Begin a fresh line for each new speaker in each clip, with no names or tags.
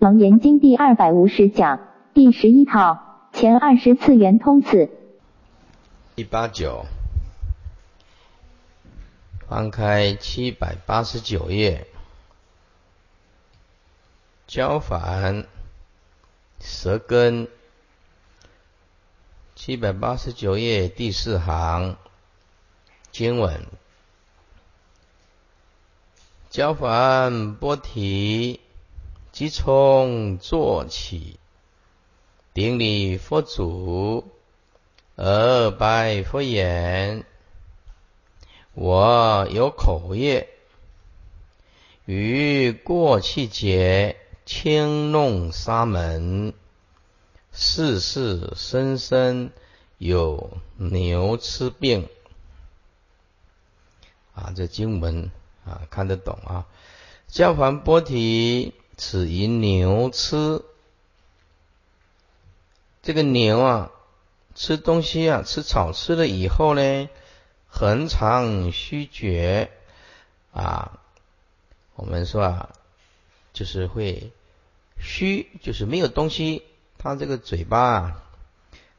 楞严经第二百五十讲第十一套前二十次元通次。
一八九，翻开七百八十九页，交反舌根，七百八十九页第四行经文。交凡波提，即从坐起，顶礼佛祖，而拜佛言：“我有口业，于过去劫轻弄沙门，世世生生有牛吃病。”啊，这经文。啊，看得懂啊！教凡波提，此以牛吃这个牛啊，吃东西啊，吃草吃了以后呢，恒常虚绝啊。我们说啊，就是会虚，就是没有东西，它这个嘴巴，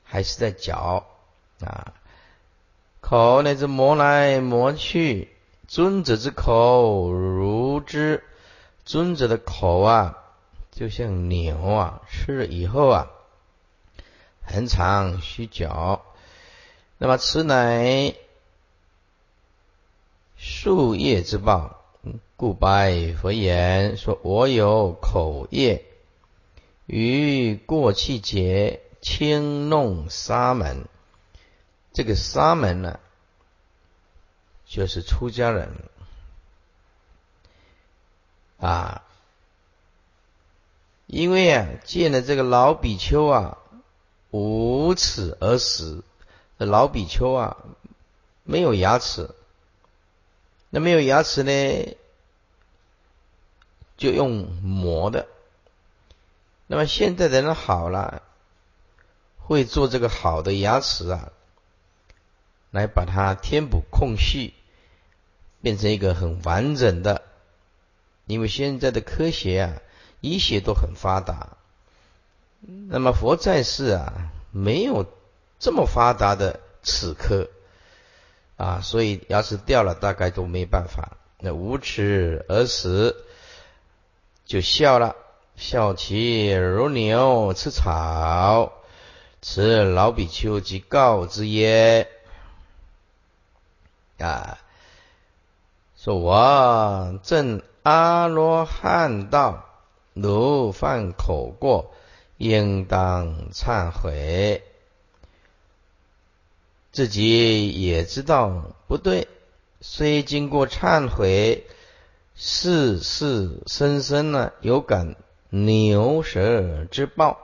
还是在嚼啊，口呢是磨来磨去。尊者之口如之，尊者的口啊，就像牛啊，吃了以后啊，很长虚嚼。那么此乃树叶之报，故拜佛言说：“我有口业，于过去劫轻弄沙门。”这个沙门呢？就是出家人啊，因为啊见了这个老比丘啊无齿而死，老比丘啊没有牙齿，那没有牙齿呢，就用磨的。那么现在的人好了，会做这个好的牙齿啊，来把它填补空隙。变成一个很完整的，因为现在的科学啊，医学都很发达。那么佛在世啊，没有这么发达的齿科啊，所以牙齿掉了，大概都没办法。那无齿而死，就笑了，笑其如牛吃草。此老比丘即告之曰啊。说：“我正阿罗汉道，如犯口过，应当忏悔。自己也知道不对，虽经过忏悔，世世生生呢，有感牛舌之报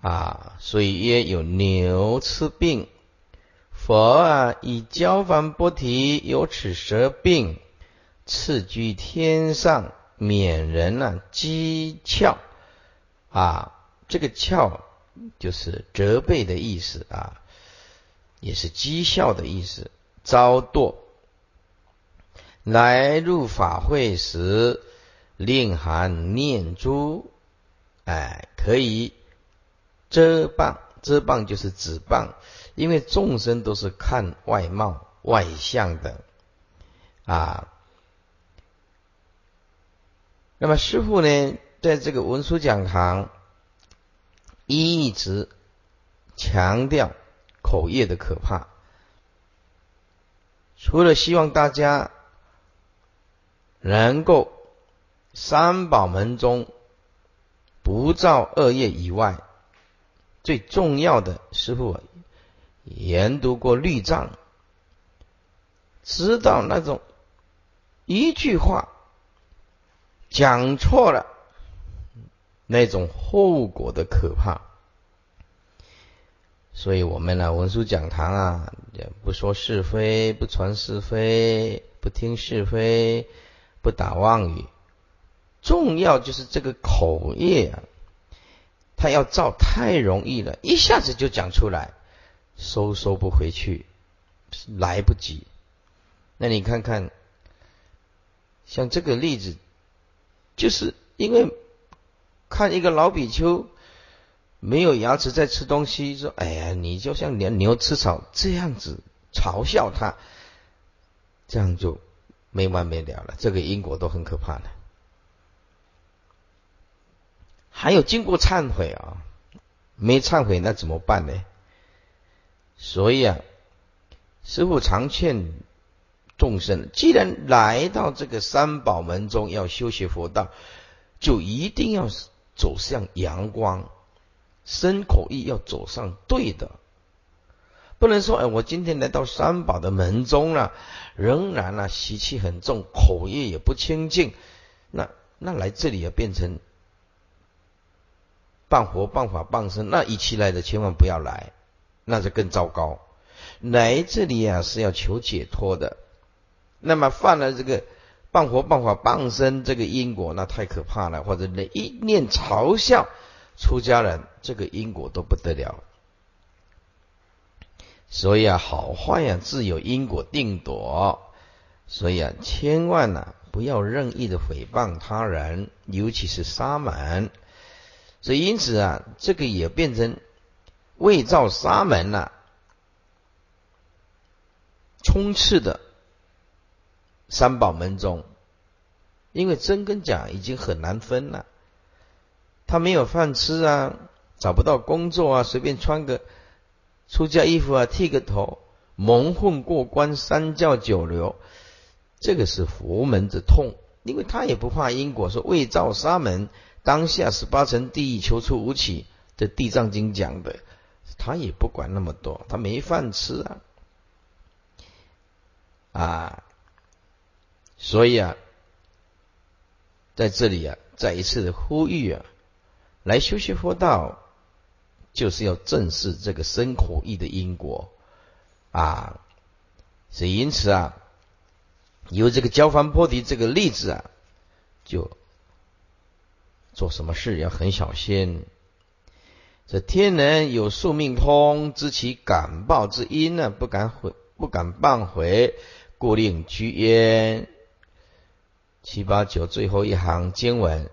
啊，所以也有牛吃病。”佛啊，以交凡菩提有此舌病，次居天上，免人啊讥诮啊，这个诮就是责备的意思啊，也是讥笑的意思。遭堕来入法会时，令含念珠，哎，可以遮棒，遮棒就是指棒。因为众生都是看外貌、外相的啊。那么师傅呢，在这个文殊讲堂一直强调口业的可怕，除了希望大家能够三宝门中不造恶业以外，最重要的师傅。研读过律藏，知道那种一句话讲错了，那种后果的可怕。所以，我们呢，文殊讲堂啊，也不说是非，不传是非，不听是非，不打妄语。重要就是这个口业啊，他要造太容易了，一下子就讲出来。收收不回去，来不及。那你看看，像这个例子，就是因为看一个老比丘没有牙齿在吃东西，说：“哎呀，你就像牛牛吃草这样子嘲笑他，这样就没完没了了。”这个因果都很可怕的。还有经过忏悔啊，没忏悔那怎么办呢？所以啊，师傅常劝众生，既然来到这个三宝门中要修学佛道，就一定要走向阳光，身口意要走上对的，不能说哎，我今天来到三宝的门中了，仍然呢习气很重，口业也不清净，那那来这里要变成。半活半法半生，那一起来的千万不要来，那就更糟糕。来这里啊是要求解脱的，那么犯了这个半活半法半生这个因果，那太可怕了。或者那一念嘲笑出家人，这个因果都不得了。所以啊，好坏呀自有因果定夺。所以啊，千万呐不要任意的诽谤他人，尤其是沙门。所以，因此啊，这个也变成伪造沙门了，充斥的三宝门中，因为真跟假已经很难分了。他没有饭吃啊，找不到工作啊，随便穿个出家衣服啊，剃个头，蒙混过关，三教九流，这个是佛门的痛，因为他也不怕因果，说未造沙门。当下十八层地狱求出无起的地藏经讲的，他也不管那么多，他没饭吃啊，啊，所以啊，在这里啊，再一次的呼吁啊，来修习佛道，就是要正视这个生口意的因果啊，所以因此啊，有这个交番波提这个例子啊，就。做什么事要很小心。这天人有宿命通，知其感报之因呢，不敢悔，不敢谤悔，故令居焉。七八九最后一行经文：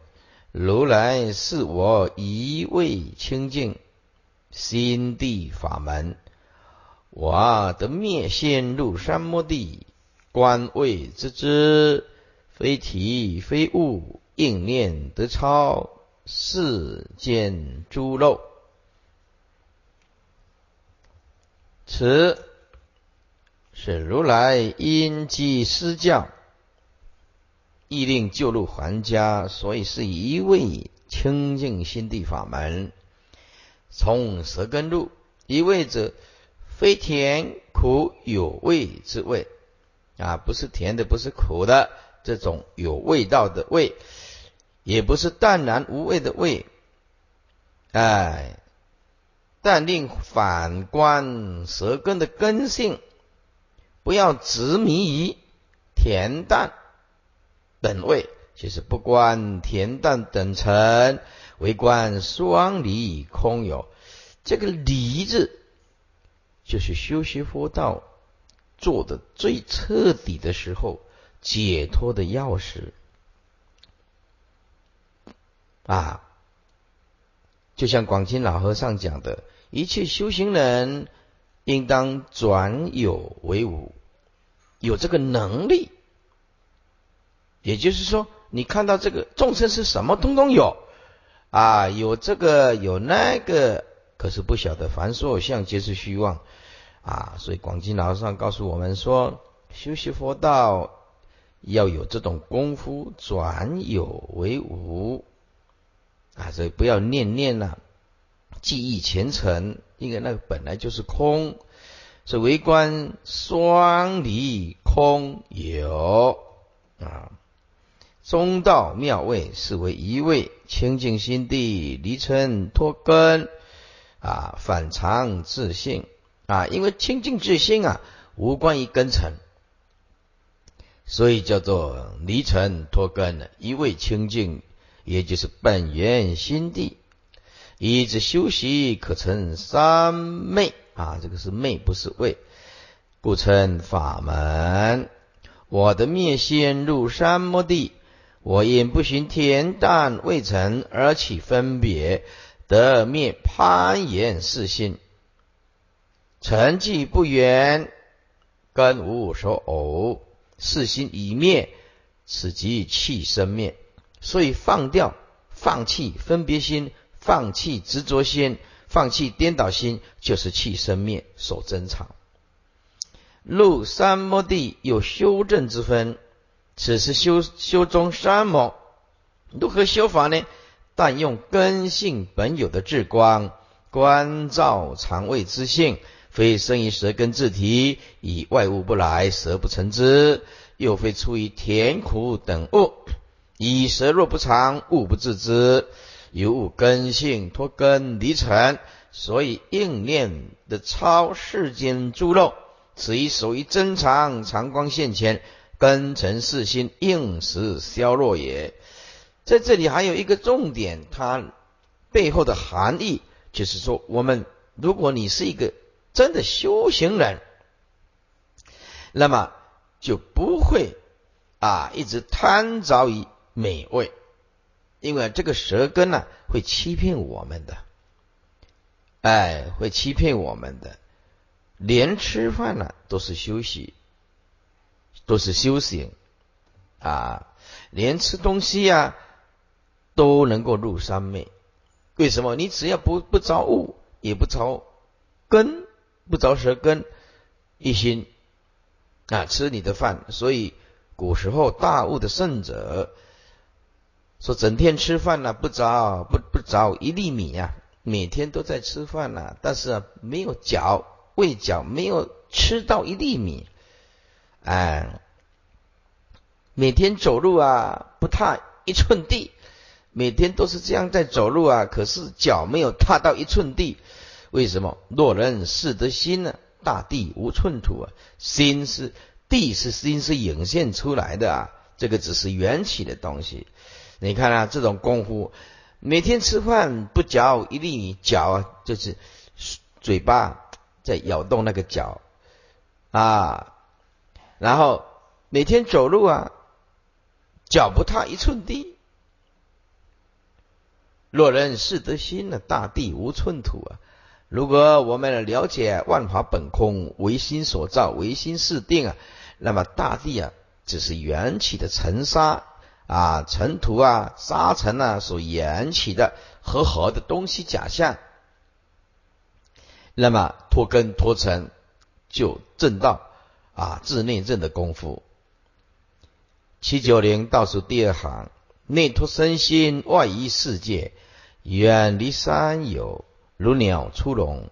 如来是我一味清净心地法门，我得灭先入三摩地，观位之之，非体非物。应念得超世间诸漏，此是如来因机施教，意令救入还家，所以是一味清净心地法门。从舌根入，一味者非甜苦有味之味啊，不是甜的，不是苦的，这种有味道的味。也不是淡然无味的味，哎，但令反观舌根的根性，不要执迷于恬淡本位，其实不观恬淡等尘，为观双离空有。这个离字，就是修习佛道做的最彻底的时候，解脱的钥匙。啊，就像广清老和尚讲的，一切修行人应当转有为无，有这个能力。也就是说，你看到这个众生是什么，通通有啊，有这个有那个，可是不晓得凡所有相皆是虚妄啊。所以广清老和尚告诉我们说，修习佛道要有这种功夫，转有为无。啊，所以不要念念呐，记忆前尘，因为那个本来就是空。所以为观双离空有啊，中道妙位是为一位清净心地离尘脱根啊，反常自性啊，因为清净自性啊，无关于根尘，所以叫做离尘脱根一位清净。也就是本源心地，以之修习可成三昧啊，这个是昧，不是位，故称法门。我的灭心入三摩地，我因不寻恬淡未成而起分别，得灭攀岩四心，成绩不远，根无所偶，四心已灭，此即气生灭。所以放掉、放弃分别心，放弃执着心，放弃颠倒心，就是气生灭所珍藏。入三摩地有修正之分。此时修修中三摩，如何修法呢？但用根性本有的智光，观照肠胃之性，非生于舌根自体，以外物不来，舌不成之；又非出于甜苦等物，以舌若不长，物不自知。有物根性脱根离尘，所以应念的超世间诸肉，此一属于真常常光现前。根尘世心应时消弱也，在这里还有一个重点，它背后的含义就是说，我们如果你是一个真的修行人，那么就不会啊一直贪着于美味，因为这个舌根呢会欺骗我们的，哎，会欺骗我们的，连吃饭呢都是休息。都是修行啊，连吃东西呀都能够入三昧。为什么？你只要不不着物，也不着根，不着舌根，一心啊吃你的饭。所以古时候大悟的圣者说，整天吃饭呢，不着不不着一粒米呀，每天都在吃饭呢，但是没有嚼未嚼，没有吃到一粒米。哎，每天走路啊，不踏一寸地，每天都是这样在走路啊，可是脚没有踏到一寸地，为什么？若人是得心呢？大地无寸土啊，心是地是心是涌现出来的啊，这个只是缘起的东西。你看啊，这种功夫，每天吃饭不嚼一粒米，嚼就是嘴巴在咬动那个脚啊。然后每天走路啊，脚不踏一寸地。若人是得心呢，大地无寸土啊。如果我们了解万法本空，唯心所造，唯心是定啊，那么大地啊，只是缘起的尘沙啊、尘土啊、沙尘啊所引起的和合的东西假象。那么脱根脱尘就正道。啊，自内证的功夫。七九零倒数第二行，内托身心，外依世界，远离三有，如鸟出笼，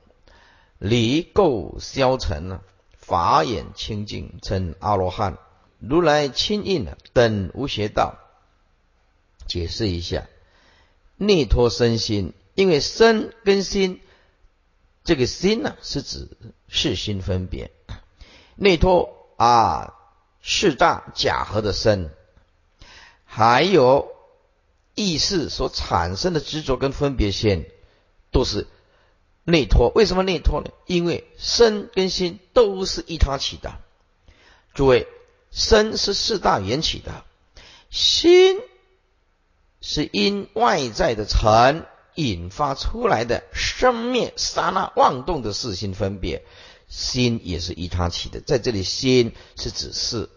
离垢消尘了，法眼清净，称阿罗汉。如来亲印，等无邪道。解释一下，内托身心，因为身跟心，这个心呢，是指是心分别。内托啊，四大假合的身，还有意识所产生的执着跟分别心，都是内托。为什么内托呢？因为身跟心都是一他起的。诸位，身是四大缘起的，心是因外在的尘引发出来的生灭刹那妄动的四心分别。心也是依他起的，在这里心是指事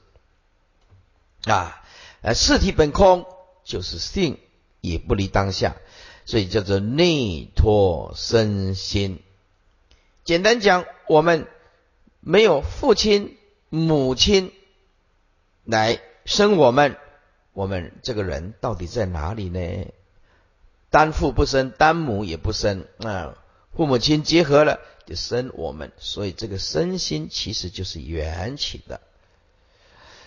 啊，呃，事体本空就是性，也不离当下，所以叫做内托身心。简单讲，我们没有父亲、母亲来生我们，我们这个人到底在哪里呢？单父不生，单母也不生啊，父母亲结合了。就生我们，所以这个身心其实就是缘起的。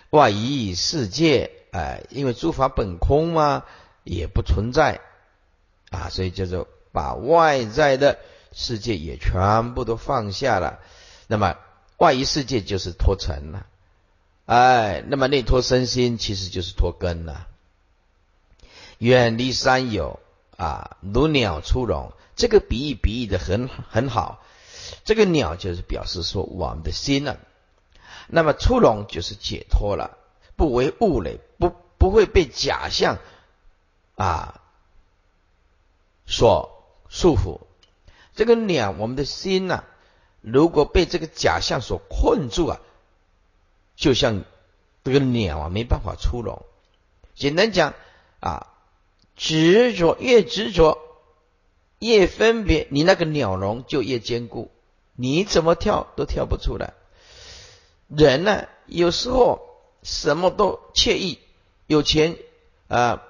外依世界，哎，因为诸法本空嘛，也不存在啊，所以叫做把外在的世界也全部都放下了。那么外依世界就是脱尘了，哎，那么内脱身心其实就是脱根了。远离三有啊，如鸟出笼，这个比喻比喻的很很好。这个鸟就是表示说我们的心呢，那么出笼就是解脱了，不为物类，不不会被假象啊所束缚。这个鸟，我们的心呐，如果被这个假象所困住啊，就像这个鸟啊，没办法出笼。简单讲啊，执着越执着，越分别，你那个鸟笼就越坚固，你怎么跳都跳不出来。人呢，有时候什么都惬意，有钱啊，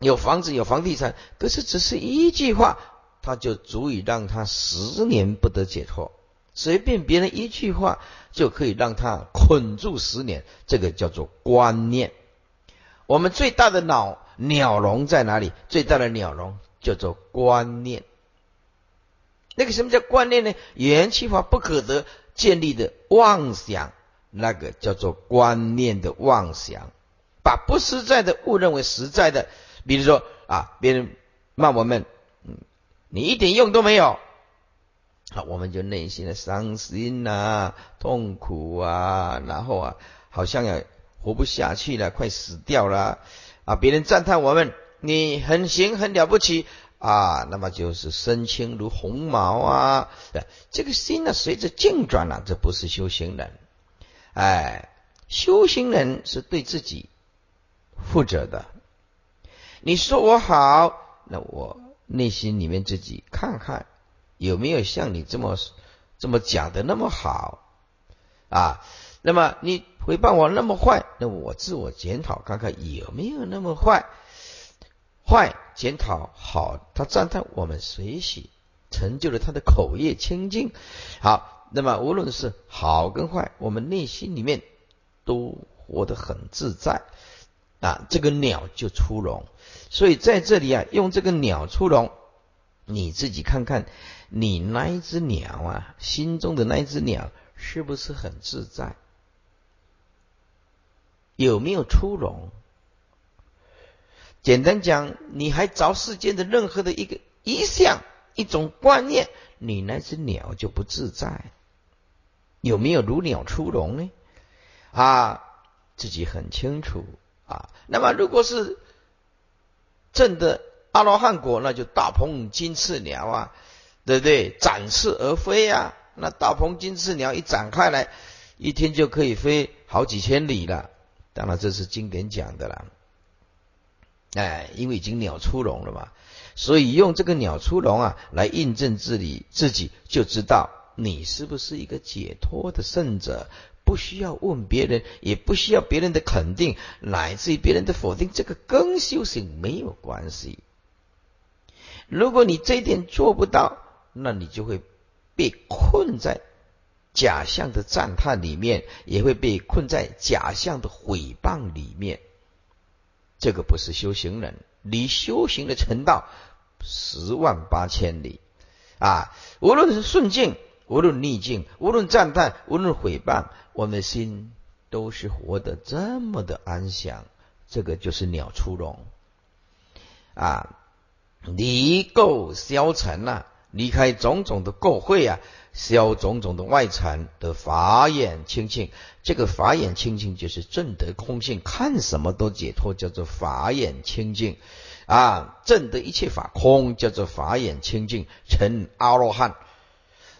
有房子，有房地产，可是只是一句话，他就足以让他十年不得解脱。随便别人一句话就可以让他捆住十年，这个叫做观念。我们最大的脑鸟笼在哪里？最大的鸟笼叫做观念。那个什么叫观念呢？元气法不可得建立的妄想。那个叫做观念的妄想，把不实在的误认为实在的。比如说啊，别人骂我们，嗯，你一点用都没有，好，我们就内心的伤心啊、痛苦啊，然后啊，好像要活不下去了，快死掉了啊。别人赞叹我们，你很行，很了不起啊，那么就是身轻如鸿毛啊。这个心呢，随着境转了，这不是修行人。哎，修行人是对自己负责的。你说我好，那我内心里面自己看看有没有像你这么这么讲的那么好啊？那么你回报我那么坏，那我自我检讨看看有没有那么坏？坏检讨好，他赞叹我们随喜，成就了他的口业清净。好。那么无论是好跟坏，我们内心里面都活得很自在啊。这个鸟就出笼，所以在这里啊，用这个鸟出笼，你自己看看，你那一只鸟啊，心中的那一只鸟是不是很自在？有没有出笼？简单讲，你还找世间的任何的一个一项一种观念，你那只鸟就不自在。有没有如鸟出笼呢？啊，自己很清楚啊。那么，如果是正的阿罗汉果，那就大鹏金翅鸟啊，对不对？展翅而飞啊。那大鹏金翅鸟一展开来，一天就可以飞好几千里了。当然，这是经典讲的啦。哎，因为已经鸟出笼了嘛，所以用这个鸟出笼啊，来印证自己，自己就知道。你是不是一个解脱的圣者？不需要问别人，也不需要别人的肯定，乃至于别人的否定，这个跟修行没有关系。如果你这一点做不到，那你就会被困在假象的赞叹里面，也会被困在假象的毁谤里面。这个不是修行人，离修行的成道十万八千里啊！无论是顺境。无论逆境，无论赞叹，无论毁谤，我们的心都是活得这么的安详。这个就是鸟出笼啊！离垢消尘了，离开种种的垢秽啊，消种种的外尘的法眼清净。这个法眼清净就是正得空性，看什么都解脱，叫做法眼清净啊！正得一切法空，叫做法眼清净，成阿罗汉。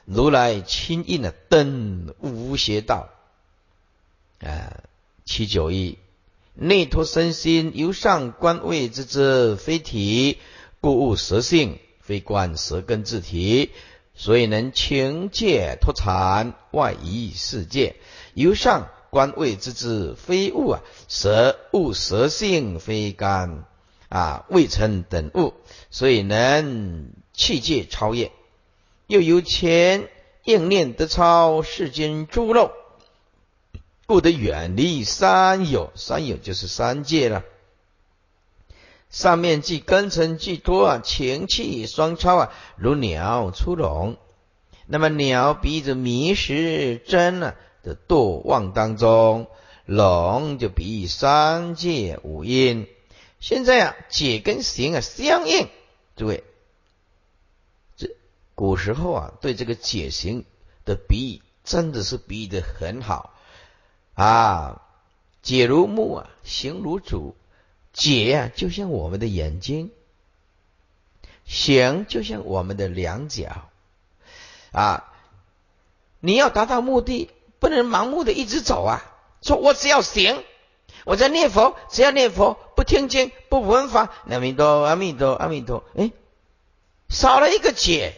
如来亲印的灯无邪道啊，七九一内脱身心由上观位之之非体，故悟实性，非观舌根自体，所以能情界脱产外移世界。由上观位之之非物啊，舌物舌性非干啊，未成等物，所以能气界超越。又由前应念得超世间诸漏，故得远离三有。三有就是三界了。上面既根尘既多啊，情气双超啊，如鸟出笼。那么鸟比着迷失真啊的堕妄当中，龙就比喻三界五阴。现在啊，解跟行啊相应，诸位。这古时候啊，对这个解行的比喻真的是比喻的很好啊。解如木啊，行如主，解啊，就像我们的眼睛；行，就像我们的两脚啊。你要达到目的，不能盲目的一直走啊！说我只要行，我在念佛，只要念佛，不听经，不闻法，阿弥陀，阿弥陀，阿弥陀。哎，少了一个解，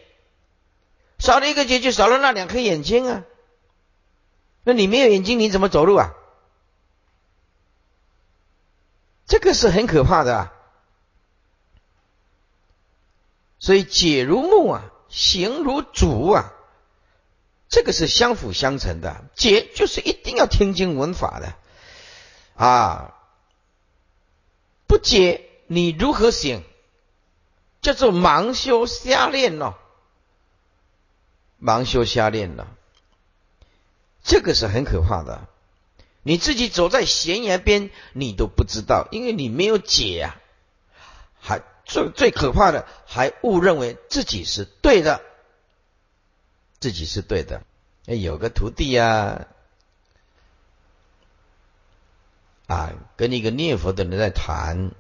少了一个解，就少了那两颗眼睛啊！那你没有眼睛，你怎么走路啊？这个是很可怕的啊！所以解如木啊，行如竹啊。这个是相辅相成的，解就是一定要听经闻法的啊，不解你如何行？叫做盲修瞎练咯，盲修瞎练了，这个是很可怕的。你自己走在悬崖边，你都不知道，因为你没有解啊。还最最可怕的，还误认为自己是对的。自己是对的，哎，有个徒弟呀，啊，跟一个念佛的人在谈，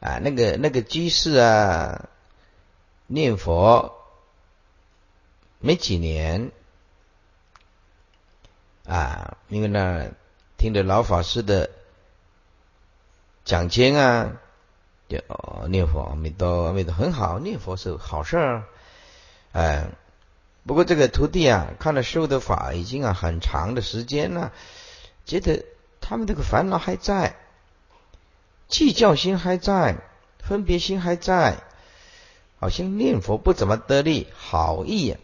啊，那个那个居士啊，念佛没几年，啊，因为呢，听着老法师的讲经啊，就念佛阿弥陀阿弥陀很好，念佛是好事儿，哎。不过这个徒弟啊，看了师傅的法已经啊很长的时间了，觉得他们这个烦恼还在，计较心还在，分别心还在，好像念佛不怎么得力，好意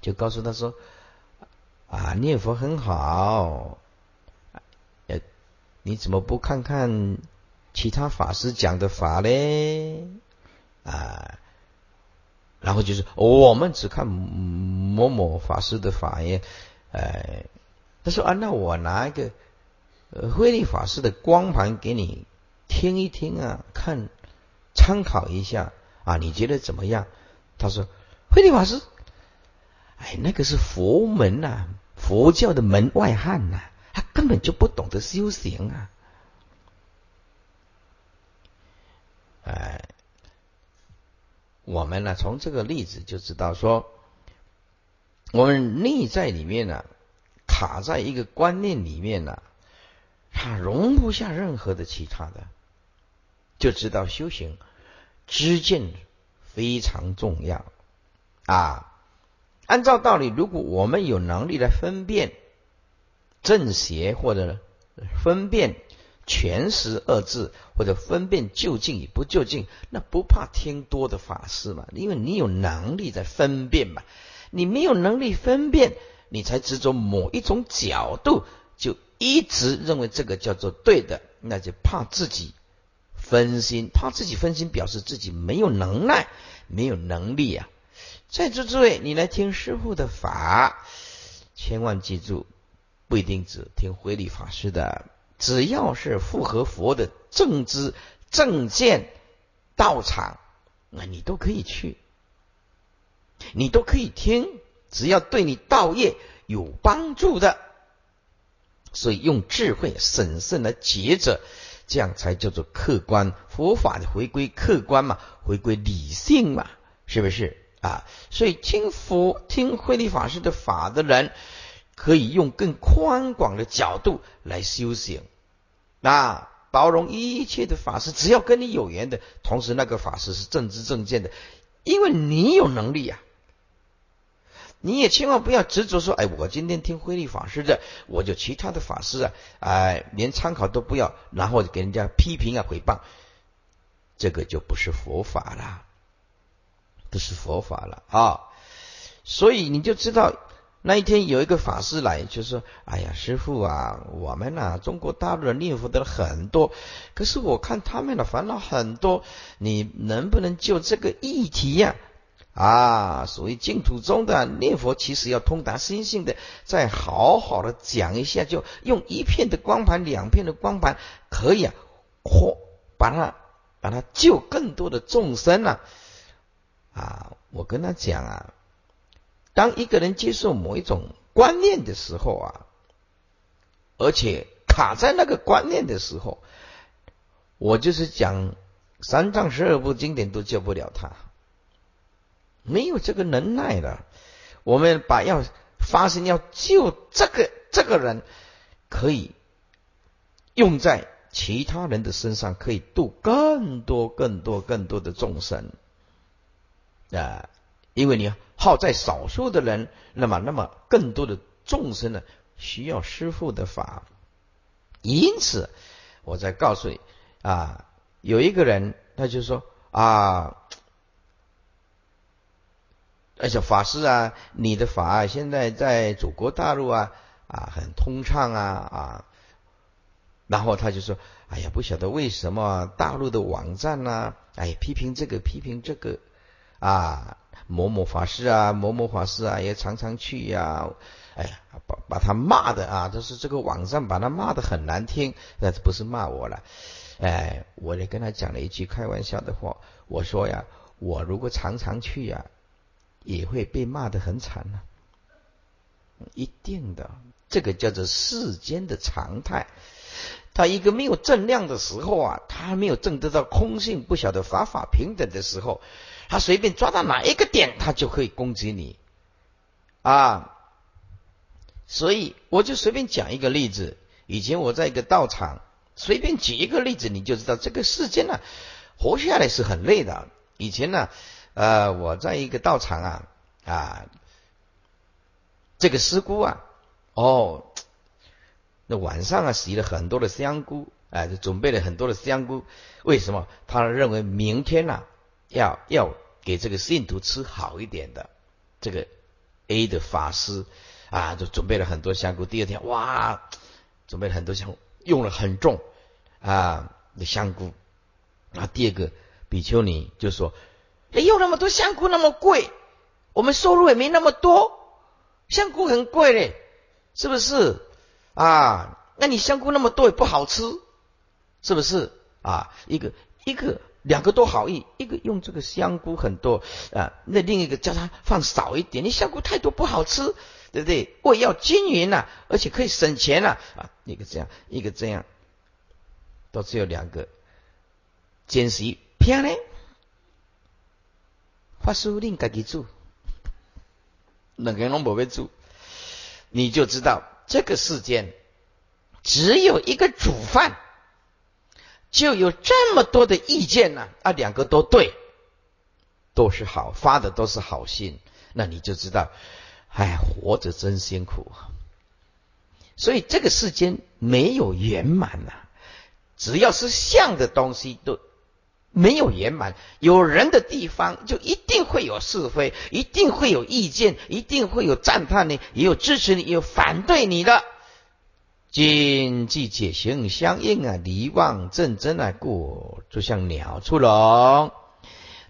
就告诉他说：“啊，念佛很好，呃，你怎么不看看其他法师讲的法嘞？”啊。然后就是我们只看某某法师的法耶，哎，他说啊，那我拿一个呃慧利法师的光盘给你听一听啊，看参考一下啊，你觉得怎么样？他说慧利法师，哎，那个是佛门呐，佛教的门外汉呐，他根本就不懂得修行啊，哎。我们呢，从这个例子就知道说，我们内在里面呢，卡在一个观念里面呢，它容不下任何的其他的，就知道修行知见非常重要啊。按照道理，如果我们有能力来分辨正邪或者分辨。全实二字，或者分辨究竟与不究竟，那不怕听多的法师嘛？因为你有能力在分辨嘛。你没有能力分辨，你才执着某一种角度，就一直认为这个叫做对的，那就怕自己分心，怕自己分心，表示自己没有能耐，没有能力啊。在座诸位，你来听师傅的法，千万记住，不一定只听慧理法师的。只要是符合佛的正知正见道场，那你都可以去，你都可以听，只要对你道业有帮助的，所以用智慧审慎来抉择，这样才叫做客观佛法的回归客观嘛，回归理性嘛，是不是啊？所以听佛听慧理法师的法的人。可以用更宽广的角度来修行，那包容一切的法师，只要跟你有缘的，同时那个法师是正知正见的，因为你有能力呀。你也千万不要执着说，哎，我今天听慧利法师的，我就其他的法师啊，哎，连参考都不要，然后给人家批评啊、诽谤，这个就不是佛法了，不是佛法了啊。所以你就知道。那一天有一个法师来，就说：“哎呀，师傅啊，我们呐，中国大陆的念佛的人很多，可是我看他们的烦恼很多，你能不能就这个议题呀？啊，所谓净土中的念佛，其实要通达心性的，再好好的讲一下，就用一片的光盘，两片的光盘，可以啊，或把它把它救更多的众生啊！啊，我跟他讲啊。”当一个人接受某一种观念的时候啊，而且卡在那个观念的时候，我就是讲三藏十二部经典都救不了他，没有这个能耐了。我们把要发心要救这个这个人，可以用在其他人的身上，可以度更多更多更多的众生啊！因为你好在少数的人，那么那么更多的众生呢，需要师父的法。因此，我再告诉你啊，有一个人，他就说啊，而且法师啊，你的法现在在祖国大陆啊啊很通畅啊啊，然后他就说，哎呀，不晓得为什么大陆的网站呢，哎，批评这个批评这个啊，某某法师啊，某某法师啊，也常常去呀。哎呀，把把他骂的啊，都是这个网上把他骂的很难听，那不是骂我了。哎，我也跟他讲了一句开玩笑的话，我说呀，我如果常常去呀，也会被骂的很惨呢。一定的，这个叫做世间的常态。他一个没有正量的时候啊，他还没有正得到空性，不晓得法法平等的时候，他随便抓到哪一个点，他就可以攻击你啊。所以我就随便讲一个例子。以前我在一个道场，随便举一个例子，你就知道这个世间呢，活下来是很累的。以前呢，呃，我在一个道场啊啊，这个师姑啊，哦，那晚上啊洗了很多的香菇，哎，准备了很多的香菇。为什么？他认为明天呢，要要给这个信徒吃好一点的。这个 A 的法师。啊，就准备了很多香菇。第二天，哇，准备了很多香菇，用了很重啊的香菇。啊，第二个比丘尼就说：“哎，用那么多香菇那么贵，我们收入也没那么多，香菇很贵嘞，是不是？啊，那你香菇那么多也不好吃，是不是？啊，一个一个两个都好意，一个用这个香菇很多啊，那另一个叫他放少一点，你香菇太多不好吃。”对不对？味要均匀呐，而且可以省钱呐啊！一个这样，一个这样，都只有两个。坚持偏呢，发书令自己住，两个人拢不会住，你就知道这个世间只有一个主犯，就有这么多的意见呢啊！两个都对，都是好发的，都是好心，那你就知道。哎，活着真辛苦，所以这个世间没有圆满呐。只要是像的东西，都没有圆满。有人的地方，就一定会有是非，一定会有意见，一定会有赞叹你，也有支持你，也有反对你的。今既解行相应啊，离妄正真啊，故就像鸟出笼。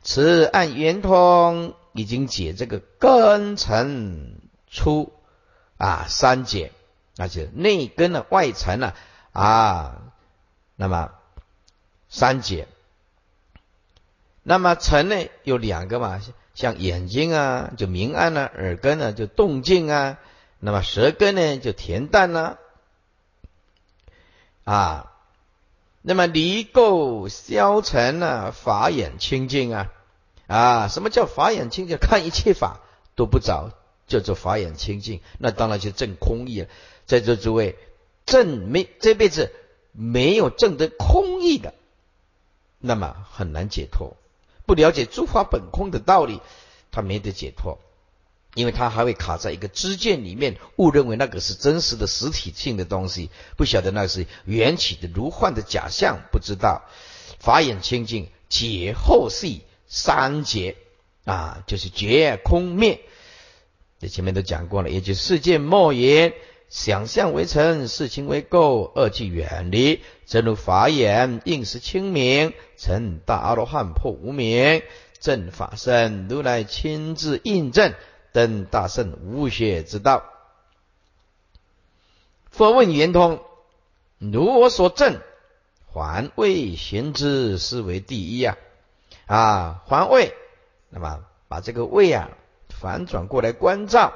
此按圆通。已经解这个根尘出啊三解，那就内根的外层呢啊，那么三解，那么尘呢有两个嘛，像眼睛啊就明暗呢，耳根呢就动静啊，那么舌根呢就恬淡呢啊，那么离垢消沉呢，法眼清净啊。啊，什么叫法眼清净？看一切法都不着，叫做法眼清净。那当然就证空义了。在座诸位，证没这辈子没有证得空义的，那么很难解脱。不了解诸法本空的道理，他没得解脱，因为他还会卡在一个知见里面，误认为那个是真实的实体性的东西，不晓得那是缘起的如幻的假象，不知道。法眼清净解后系。三劫啊，就是绝空灭，这前面都讲过了，也就是世界末言，想象为尘，事情为垢，二即远离，正如法眼，应时清明，成大阿罗汉破无明，正法身，如来亲自印证，登大圣无邪之道。佛问圆通，如我所证，还未行之，是为第一呀。啊，还位，那么把这个位啊反转过来关照，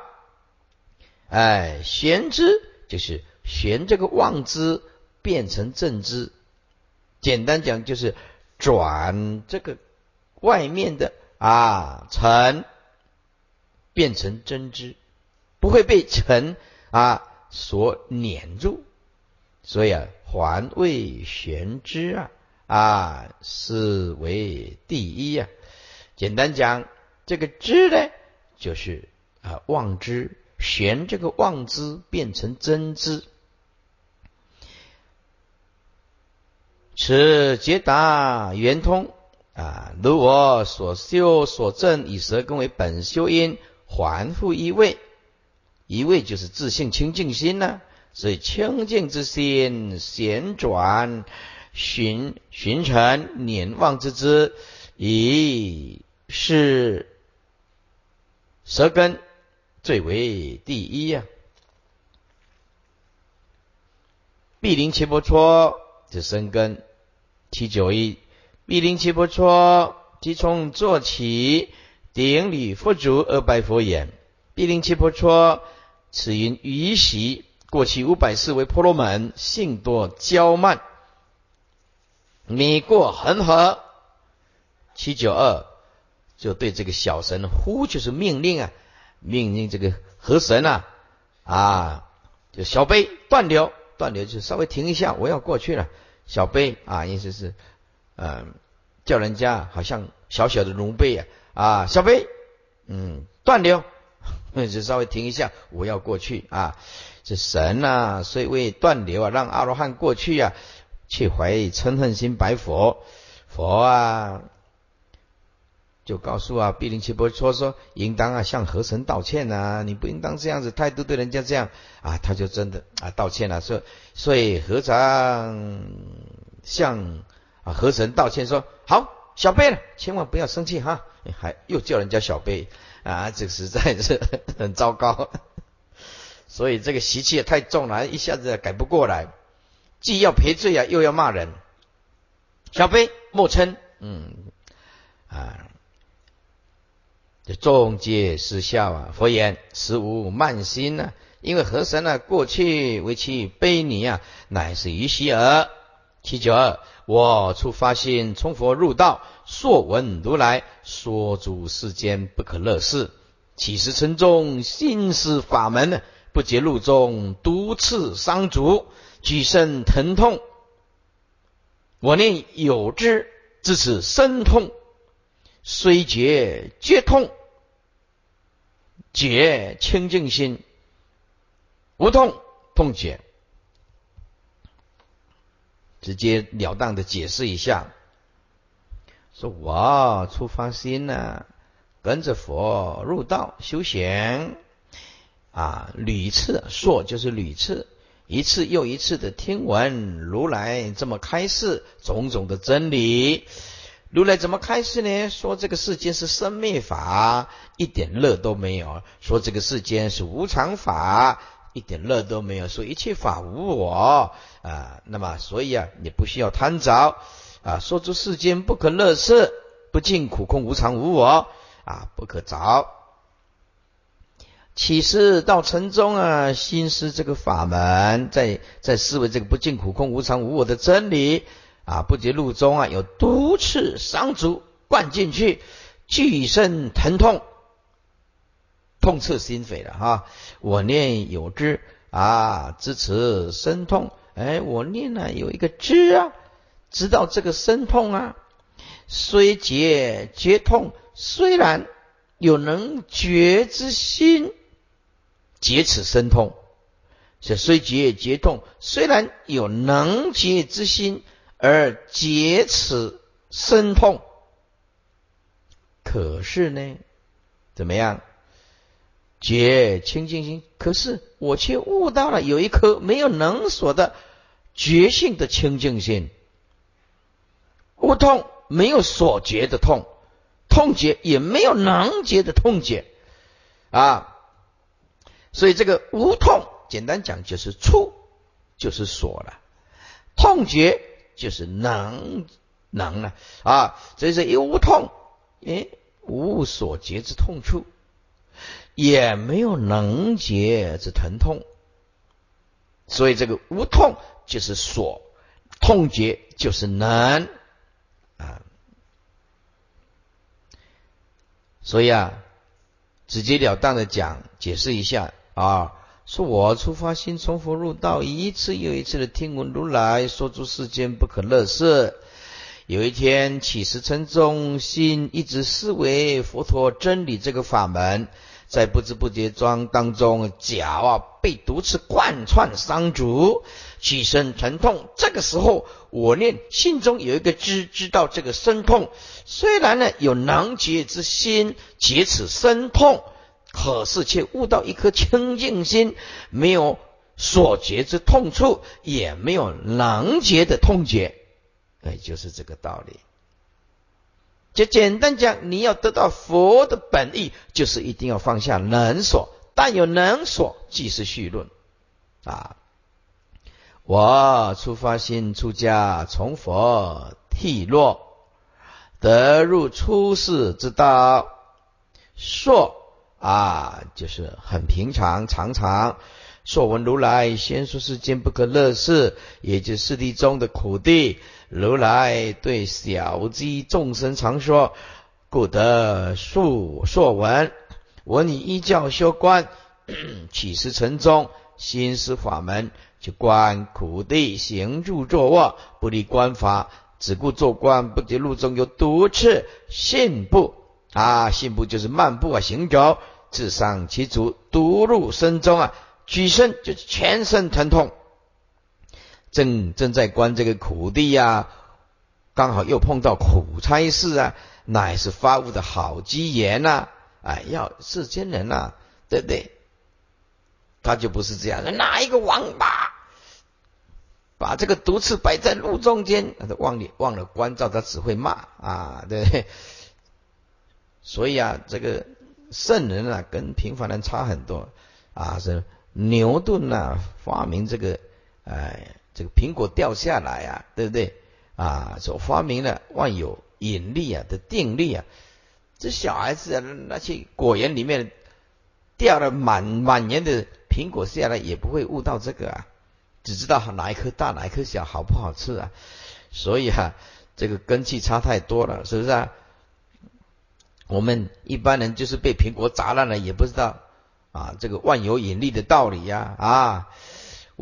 哎，玄之就是玄这个妄之变成正知，简单讲就是转这个外面的啊尘变成真知，不会被尘啊所碾住。所以啊，还未玄知啊啊是为第一啊。简单讲，这个知呢，就是啊妄知，玄这个妄知变成真知。此解答圆通啊，如我所修所证，以舌根为本修因，还复一位，一位就是自性清净心呢。所以清净之心旋转寻寻尘念妄之之，以是舌根最为第一呀。毗陵切波戳这生根七九一，毗陵切波戳即从坐起，顶礼佛足而拜佛言：毗陵切波戳，此因余习。过去五百世为婆罗门，性多骄慢，你过恒河七九二，就对这个小神呼就是命令啊，命令这个河神啊啊，就小杯断流，断流就稍微停一下，我要过去了。小杯啊，意思是嗯，叫人家好像小小的龙杯啊啊，小飞嗯断流，就稍微停一下，我要过去啊。这神呐，虽未断流啊，让阿罗汉过去啊，去怀嗔恨心白佛。佛啊，就告诉啊，毗陵七波说说，应当啊向河神道歉呐，你不应当这样子态度对人家这样啊，他就真的啊道歉了，说所以和尚向啊河神道歉说，好小贝了，千万不要生气哈，还又叫人家小辈啊，这实在是很糟糕。所以这个习气也太重了，一下子改不过来，既要赔罪啊，又要骂人。小悲莫嗔，嗯啊，这众皆失笑啊。佛言：实无慢心呢，因为河神呢过去为其悲尼啊，乃是于希尔。七九二，我初发心，从佛入道，硕闻如来说诸世间不可乐事，岂时称众心思法门？不觉路中毒刺伤足，举身疼痛。我念有之，至此身痛，虽觉皆痛，解清净心，无痛痛解。直截了当的解释一下，说我出发心呢，跟着佛入道修行。啊，屡次说就是屡次，一次又一次的听闻如来这么开示种种的真理。如来怎么开示呢？说这个世间是生灭法，一点乐都没有；说这个世间是无常法，一点乐都没有；说一切法无我啊。那么，所以啊，你不需要贪着啊。说出世间不可乐事，不尽苦空无常无我啊，不可着。启示到城中啊，心思这个法门，在在思维这个不净苦空无常无我的真理啊，不觉路中啊有毒刺伤足灌进去，具身疼痛，痛彻心扉了哈。我念有知啊，知此身痛，哎，我念呢有一个知啊，知道这个身痛啊，虽觉觉痛，虽然有能觉之心。解此身痛，是虽解解痛，虽然有能解之心，而解此身痛，可是呢，怎么样？解清净心，可是我却悟到了有一颗没有能所的觉性的清净心，无痛没有所觉的痛，痛觉也没有能觉的痛觉啊。所以这个无痛，简单讲就是触，就是所了；痛觉就是能能了啊。所以说一无痛，哎，无所觉之痛处，也没有能解之疼痛。所以这个无痛就是所，痛觉就是能啊。所以啊，直截了当的讲，解释一下啊，说我出发心从佛入道，一次又一次的听闻如来说出世间不可乐事。有一天起时称中心，一直思维佛陀真理这个法门，在不知不觉中当中，脚啊被毒刺贯穿伤足，起身疼痛。这个时候，我念心中有一个知，知道这个身痛。虽然呢有能觉之心，解此身痛，可是却悟到一颗清净心，没有所觉之痛处，也没有能觉的痛觉，哎，就是这个道理。就简单讲，你要得到佛的本意，就是一定要放下能所，但有能所，即是序论啊。我出发心出家，从佛剃落。得入出世之道，说啊，就是很平常，常常说闻如来先说世间不可乐事，也就是四谛中的苦地。如来对小鸡众生常说，故得述说闻。我你依教修观，起时成宗，心思法门，去观苦地，行住坐卧，不离观法。只顾做官，不觉路中有毒刺，信步啊，信步就是漫步啊，行走，自伤其足，毒入身中啊，举身就是全身疼痛。正正在观这个苦地呀，刚好又碰到苦差事啊，乃是发物的好机缘呐！哎，要世间人呐，对不对？他就不是这样，哪一个王八？把这个毒刺摆在路中间，他都忘了忘了关照，他只会骂啊，对？所以啊，这个圣人啊，跟平凡人差很多啊。是牛顿呐，发明这个，哎，这个苹果掉下来啊，对不对？啊，所发明了万有引力啊的定律啊。这小孩子啊，那些果园里面掉了满满年的苹果下来，也不会悟到这个啊。只知道哪一颗大，哪一颗小，好不好吃啊？所以啊，这个根气差太多了，是不是啊？我们一般人就是被苹果砸烂了，也不知道啊，这个万有引力的道理呀啊！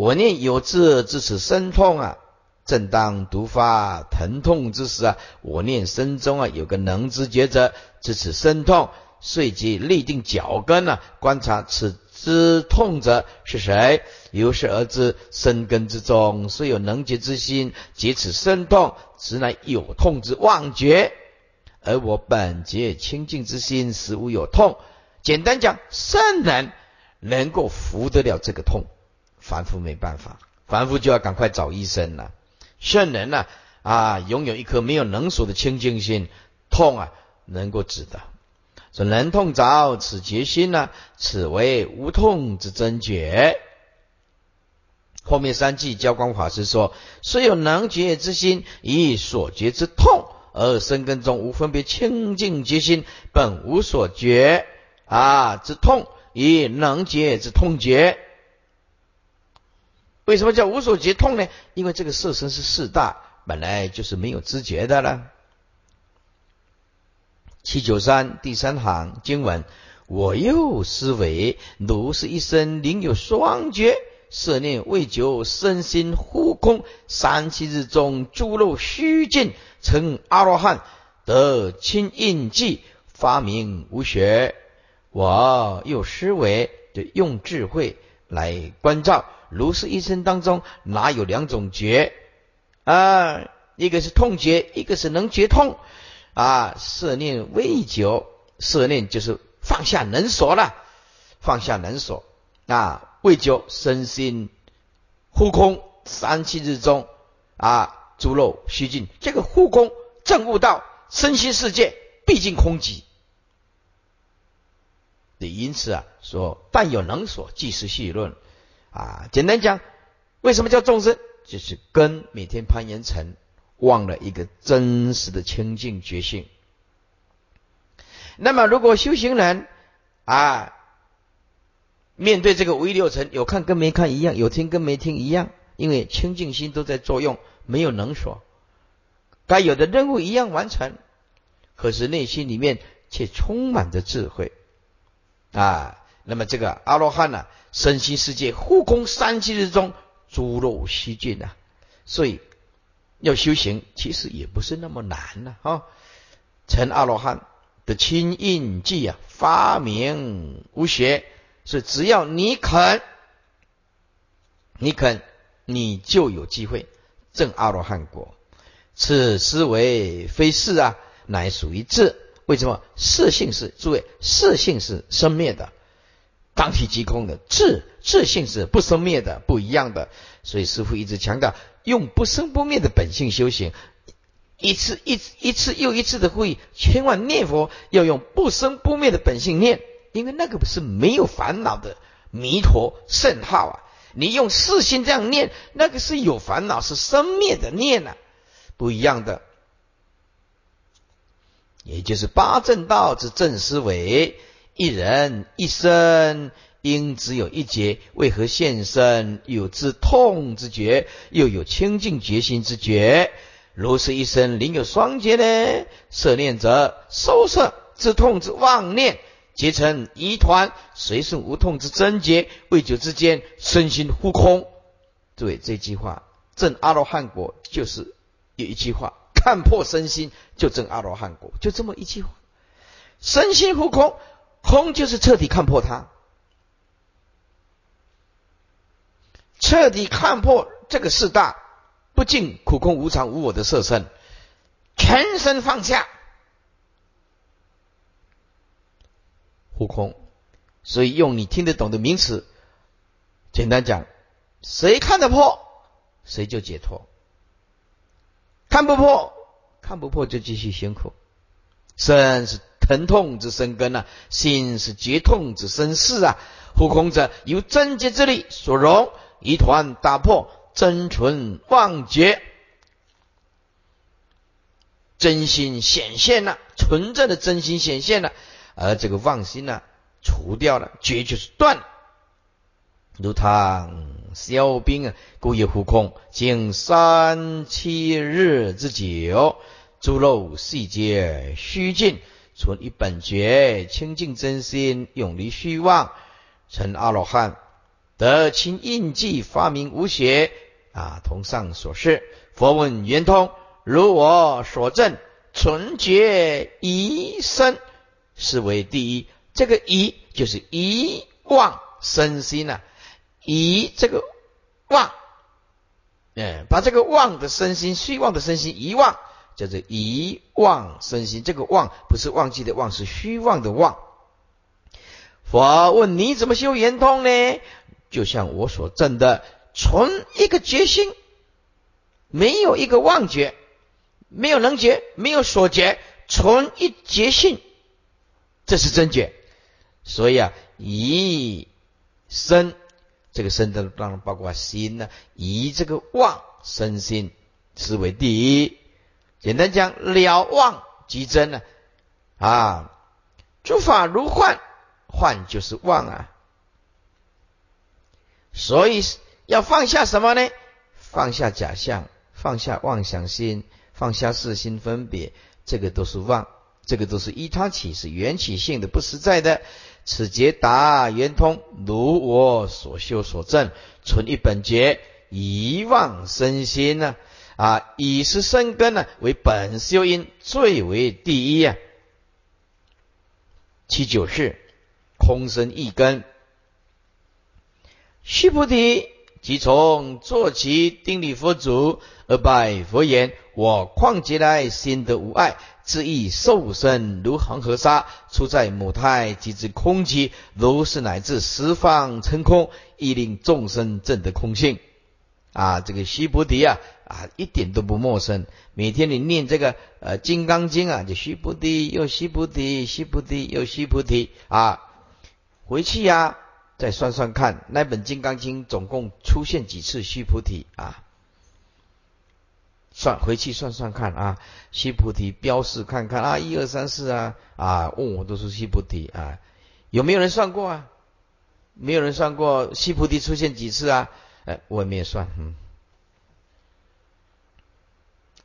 我念有志至此身痛啊，正当毒发疼痛之时啊，我念身中啊有个能知觉者，至此身痛，遂即立定脚跟啊，观察此。知痛者是谁？由是而知，生根之中虽有能觉之心，解此身痛，实乃有痛之妄觉。而我本觉清净之心，实无有痛。简单讲，圣人能够服得了这个痛，凡夫没办法，凡夫就要赶快找医生了。圣人呢，啊，拥有一颗没有能所的清净心，痛啊，能够止的。说能痛着此决心呢？此为无痛之真觉。后面三句教光法师说：虽有能觉之心，以所觉之痛，而生根中无分别清净决心，本无所觉啊之痛，以能觉之痛觉。为什么叫无所觉痛呢？因为这个色身是四大，本来就是没有知觉的了。七九三第三行经文，我又思维，如是一生灵有双觉，色念未久，身心忽空，三七日中诸肉虚尽，成阿罗汉，得清印记，发明无学。我又思维，就用智慧来关照，如是一生当中，哪有两种觉啊？一个是痛觉，一个是能觉痛。啊，色念未久，色念就是放下能所了，放下能所啊，未久身心忽空，三七日中啊，诸肉虚尽，这个忽空正悟到身心世界毕竟空寂，也因此啊，说但有能所，即是细论啊。简单讲，为什么叫众生？就是根每天攀岩成。忘了一个真实的清净觉性。那么，如果修行人啊，面对这个五欲六尘，有看跟没看一样，有听跟没听一样，因为清净心都在作用，没有能所，该有的任务一样完成，可是内心里面却充满着智慧啊。那么这个阿罗汉呢，身心世界护空三七日中，诸漏悉尽呐。所以要修行，其实也不是那么难呐啊。成阿罗汉的清印记啊，发明无学，是只要你肯，你肯，你就有机会证阿罗汉果。此思维非是啊，乃属于智。为什么？色性是诸位，色性是生灭的。当体即空的智智性是不生灭的，不一样的。所以师父一直强调，用不生不灭的本性修行，一次一一次又一次的会，千万念佛要用不生不灭的本性念，因为那个不是没有烦恼的弥陀圣号啊。你用四心这样念，那个是有烦恼，是生灭的念呐，不一样的。也就是八正道之正思维。一人一生应只有一劫，为何现身？有自痛之觉，又有清净决心之觉。如是一生，另有双劫呢？色念者，收摄之痛之妄念，结成疑团，随顺无痛之真结，未久之间，身心忽空。诸位，这句话证阿罗汉果，就是有一句话：看破身心，就证阿罗汉果，就这么一句话，身心忽空。空就是彻底看破它，彻底看破这个四大不净苦空无常无我的色身，全身放下，悟空。所以用你听得懂的名词，简单讲，谁看得破，谁就解脱；看不破，看不破就继续辛苦，生是。疼痛之生根啊，心是结痛之生事啊。护空者由真结之力所容，一团打破真存妄觉，真心显现了，纯正的真心显现了，而这个妄心呢，除掉了，觉就是断。如汤消冰啊，故意护空，经三七日之久，诸肉细节虚尽。存一本觉，清净真心，永离虚妄，成阿罗汉，得清印记，发明无邪啊。同上所示，佛问圆通，如我所证，纯觉一生，是为第一。这个一就是遗忘身心呐，遗这个忘，哎，把这个忘的身心，虚妄的身心遗忘。叫做遗忘身心，这个忘不是忘记的忘，是虚妄的忘。佛问你怎么修圆通呢？就像我所证的，存一个决心，没有一个妄觉，没有能觉，没有所觉，存一觉性，这是真觉。所以啊，以身这个身的当然包括心呢，以这个妄身心是为第一。简单讲，了妄即真呢，啊，诸法如幻，幻就是妄啊。所以要放下什么呢？放下假象，放下妄想心，放下四心分别，这个都是妄，这个都是依他起，是缘起性的，不实在的。此劫达圆通，如我所修所证，存一本觉，遗忘身心呢。啊以是生根呢，为本修因最为第一啊。其九是空生一根，须菩提即从坐其定力佛祖而拜佛言：我况劫来心得无碍，自意受身如恒河沙，出在母胎即知空寂，如是乃至十方成空，亦令众生证得空性。啊，这个须菩提啊。啊，一点都不陌生。每天你念这个呃《金刚经》啊，就须菩提又须菩提，须菩提又须菩提啊。回去呀，再算算看，那本《金刚经》总共出现几次须菩提啊？算回去算算看啊，须菩提标示看看啊，一二三四啊啊，问我都是须菩提啊，有没有人算过啊？没有人算过须菩提出现几次啊？我也没有算，嗯。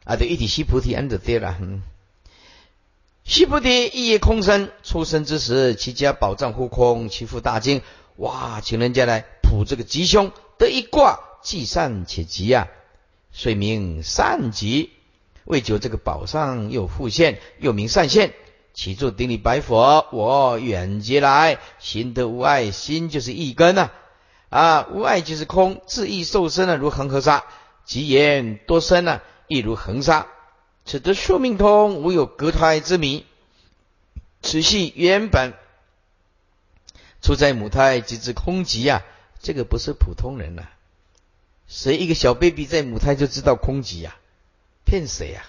啊，对，一体西菩提安得对了。嗯，西菩提一夜空身，出生之时，其家宝藏护空，其父大惊。哇，请人家来卜这个吉凶，得一卦，既善且吉啊，遂名善吉。为求这个宝上又复现，又名善现。起坐顶礼白佛，我远劫来行得无碍，心就是一根呐。啊，无爱即是空，自意受身啊，如恒河沙；吉言多生啊，亦如恒沙。此得宿命通，无有隔胎之谜。此系原本出在母胎，即知空寂啊。这个不是普通人呐，谁一个小 baby 在母胎就知道空寂呀？骗谁呀？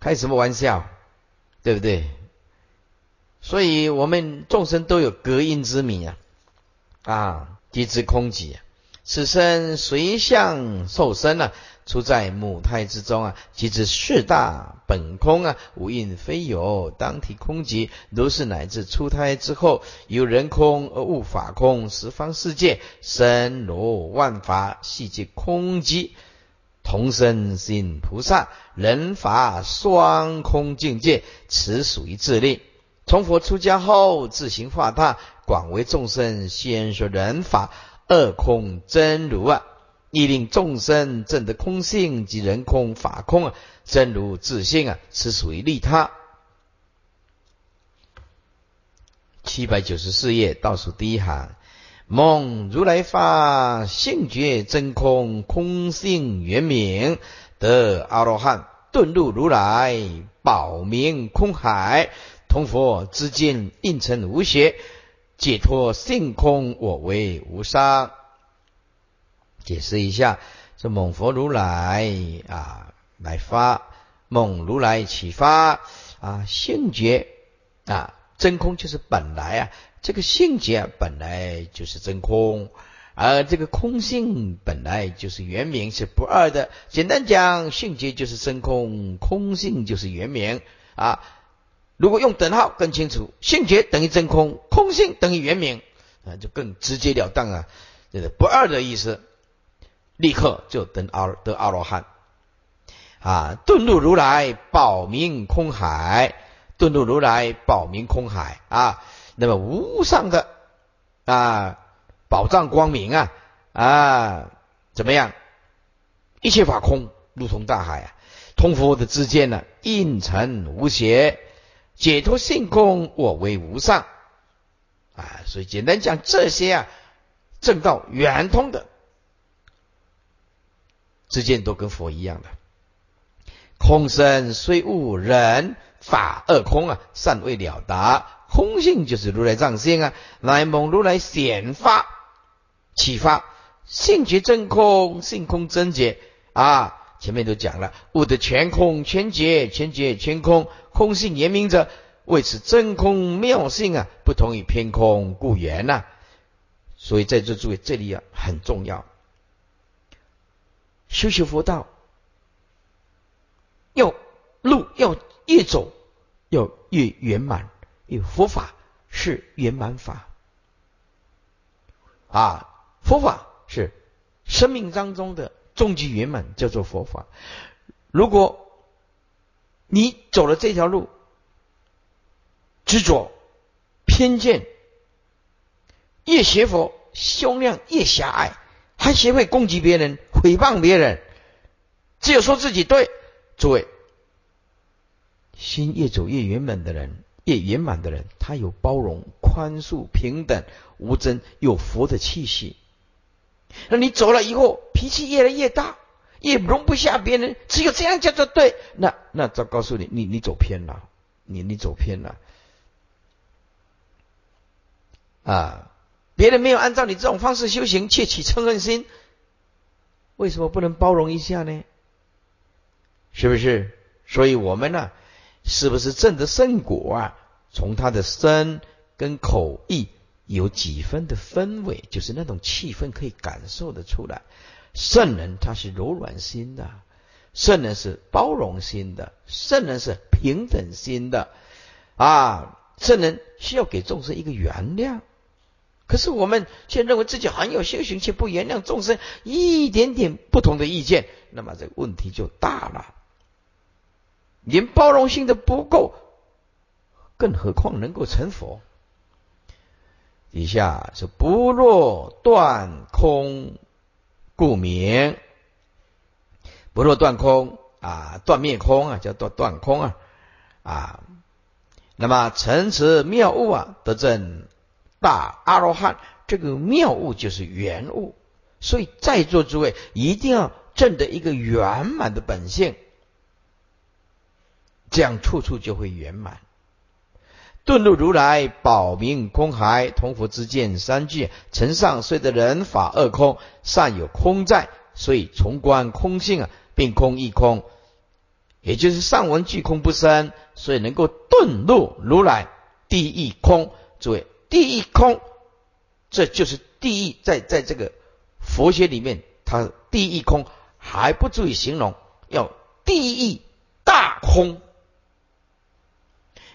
开什么玩笑？对不对？所以我们众生都有隔音之谜啊！啊，即知空寂，此生随相受身啊，出在母胎之中啊，即知四大本空啊，无印非有，当体空寂，如是乃至出胎之后，有人空而物法空，十方世界身如万法，细即空寂。同生心菩萨，人法双空境界，此属于自力。从佛出家后，自行化大，广为众生先说人法二空真如啊，亦令众生证得空性及人空法空啊，真如自性啊，是属于利他。七百九十四页倒数第一行。梦如来法性觉真空空性圆明得阿罗汉顿入如来宝明空海同佛之间应成无邪解脱性空我为无伤。解释一下，这猛佛如来啊来发猛如来启发啊性觉啊真空就是本来啊。这个性啊，本来就是真空，而这个空性本来就是原名，是不二的。简单讲，性觉就是真空，空性就是原名啊。如果用等号更清楚，性觉等于真空，空性等于原名啊，就更直截了当啊，这个不二的意思，立刻就等阿得阿罗汉啊，顿入如来宝明空海，顿入如来宝明空海啊。那么无上的啊宝藏光明啊啊怎么样？一切法空，如同大海啊。通佛的之间呢，应成无邪，解脱性空，我为无上啊。所以简单讲，这些啊正道圆通的之间都跟佛一样的。空身虽悟人法二空啊，尚未了达。空性就是如来藏性啊，乃蒙如来显发启发，性觉真空，性空真觉啊。前面都讲了，悟得全空全解，全解全空，空性言明者，为此真空妙性啊，不同于偏空故言呐。所以在这诸位这里啊很重要，修修佛道，要路要越走，要越圆满。因为佛法是圆满法啊，佛法是生命当中的终极圆满，叫做佛法。如果你走了这条路，执着、偏见，越学佛，胸量越狭隘，还学会攻击别人、诽谤别人，只有说自己对。诸位，心越走越圆满的人。越圆满的人，他有包容、宽恕、平等、无争，有佛的气息。那你走了以后，脾气越来越大，也容不下别人，只有这样叫做对。那那，再告诉你，你你走偏了，你你走偏了啊！别人没有按照你这种方式修行，窃起嗔恨心，为什么不能包容一下呢？是不是？所以我们呢？是不是正的圣果啊？从他的身跟口意有几分的氛围，就是那种气氛可以感受得出来。圣人他是柔软心的，圣人是包容心的，圣人是平等心的啊！圣人需要给众生一个原谅可是我们却认为自己很有修行，却不原谅众生一点点不同的意见，那么这个问题就大了。连包容性都不够，更何况能够成佛？底下是不若断空，故名不若断空啊，断灭空啊，叫断断空啊啊。那么成此妙物啊，得证大阿罗汉。这个妙物就是圆物，所以在座诸位一定要证得一个圆满的本性。这样处处就会圆满。顿入如来宝明空海同佛之见三句，尘上虽得人法二空，善有空在，所以从观空性啊，并空亦空，也就是上文具空不生，所以能够顿入如来第一空。诸位，第一空，这就是第一，在在这个佛学里面，它第一空还不足以形容，要第一大空。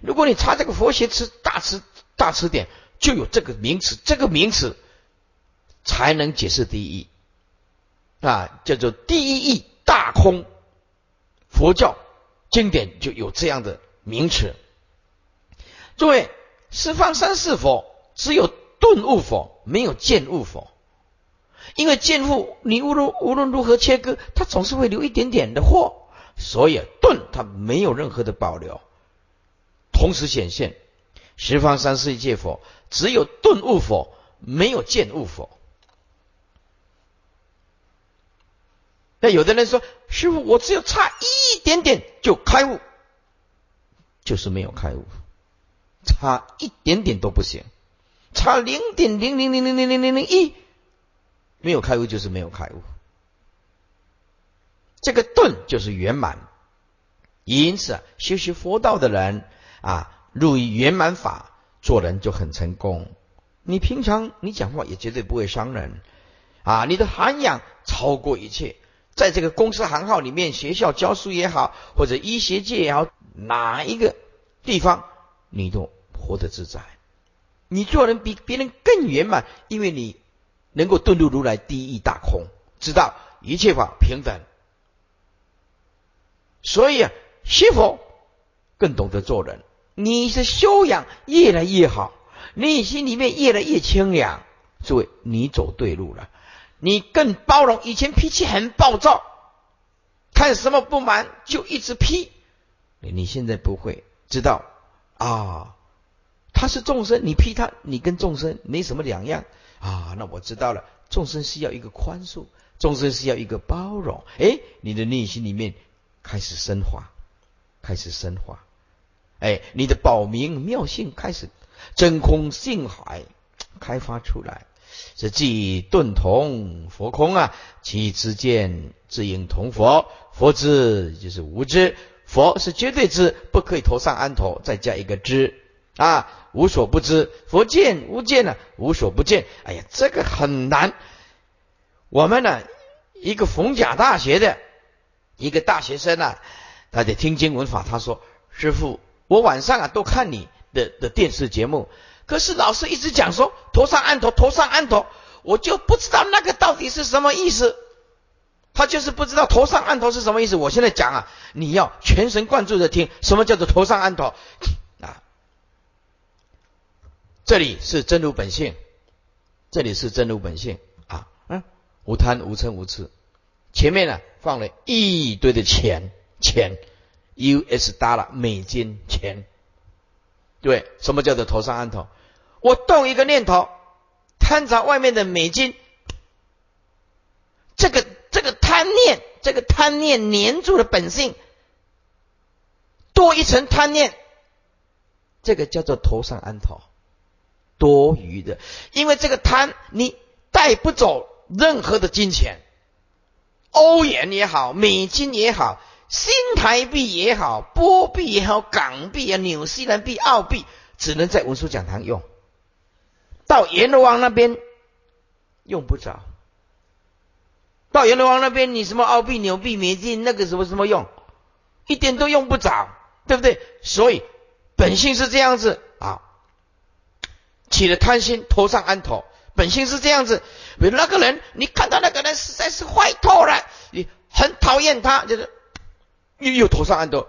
如果你查这个佛学词大词大词典，就有这个名词，这个名词才能解释第一啊，叫做第一义大空。佛教经典就有这样的名词。诸位，十方三世佛只有顿悟佛，没有见悟佛。因为见悟，你无论无论如何切割，它总是会留一点点的货，所以顿它没有任何的保留。同时显现，十方三世一切佛，只有顿悟佛，没有见悟佛。那有的人说：“师傅，我只有差一点点就开悟，就是没有开悟，差一点点都不行，差零点零零零零零零零零一，没有开悟就是没有开悟。这个顿就是圆满，因此修习佛道的人。”啊，入于圆满法，做人就很成功。你平常你讲话也绝对不会伤人啊，你的涵养超过一切。在这个公司行号里面，学校教书也好，或者医学界也好，哪一个地方你都活得自在。你做人比别人更圆满，因为你能够顿入如来第一大空，知道一切法平等。所以啊，学佛更懂得做人。你是修养越来越好，内心里面越来越清凉。诸位，你走对路了，你更包容。以前脾气很暴躁，看什么不满就一直批。你现在不会知道啊，他是众生，你批他，你跟众生没什么两样啊。那我知道了，众生需要一个宽恕，众生需要一个包容。哎，你的内心里面开始升华，开始升华。哎，你的宝明妙性开始真空性海开发出来，是即顿同佛空啊，其之见自应同佛，佛知就是无知，佛是绝对知，不可以头上安头，再加一个知啊，无所不知，佛见无见呢，无所不见。哎呀，这个很难。我们呢，一个逢甲大学的一个大学生呢，他在听经闻法，他说：“师傅。”我晚上啊都看你的的电视节目，可是老师一直讲说头上安头，头上安头，我就不知道那个到底是什么意思。他就是不知道头上安头是什么意思。我现在讲啊，你要全神贯注的听，什么叫做头上安头啊？这里是真如本性，这里是真如本性啊，嗯，无贪无嗔无痴，前面呢放了一堆的钱钱。U.S. 搭了美金钱，对，什么叫做头上安头？我动一个念头，贪着外面的美金，这个这个贪念，这个贪念黏住了本性，多一层贪念，这个叫做头上安头，多余的，因为这个贪你带不走任何的金钱，欧元也好，美金也好。新台币也好，波币也好，港币啊，纽西兰币、澳币，只能在文殊讲堂用。到阎罗王那边用不着。到阎罗王那边，你什么澳币、纽币、美金，那个什么什么用，一点都用不着，对不对？所以本性是这样子啊。起了贪心，头上安头，本性是这样子。比如那个人，你看到那个人实在是坏透了，你很讨厌他，就是又又头上安头，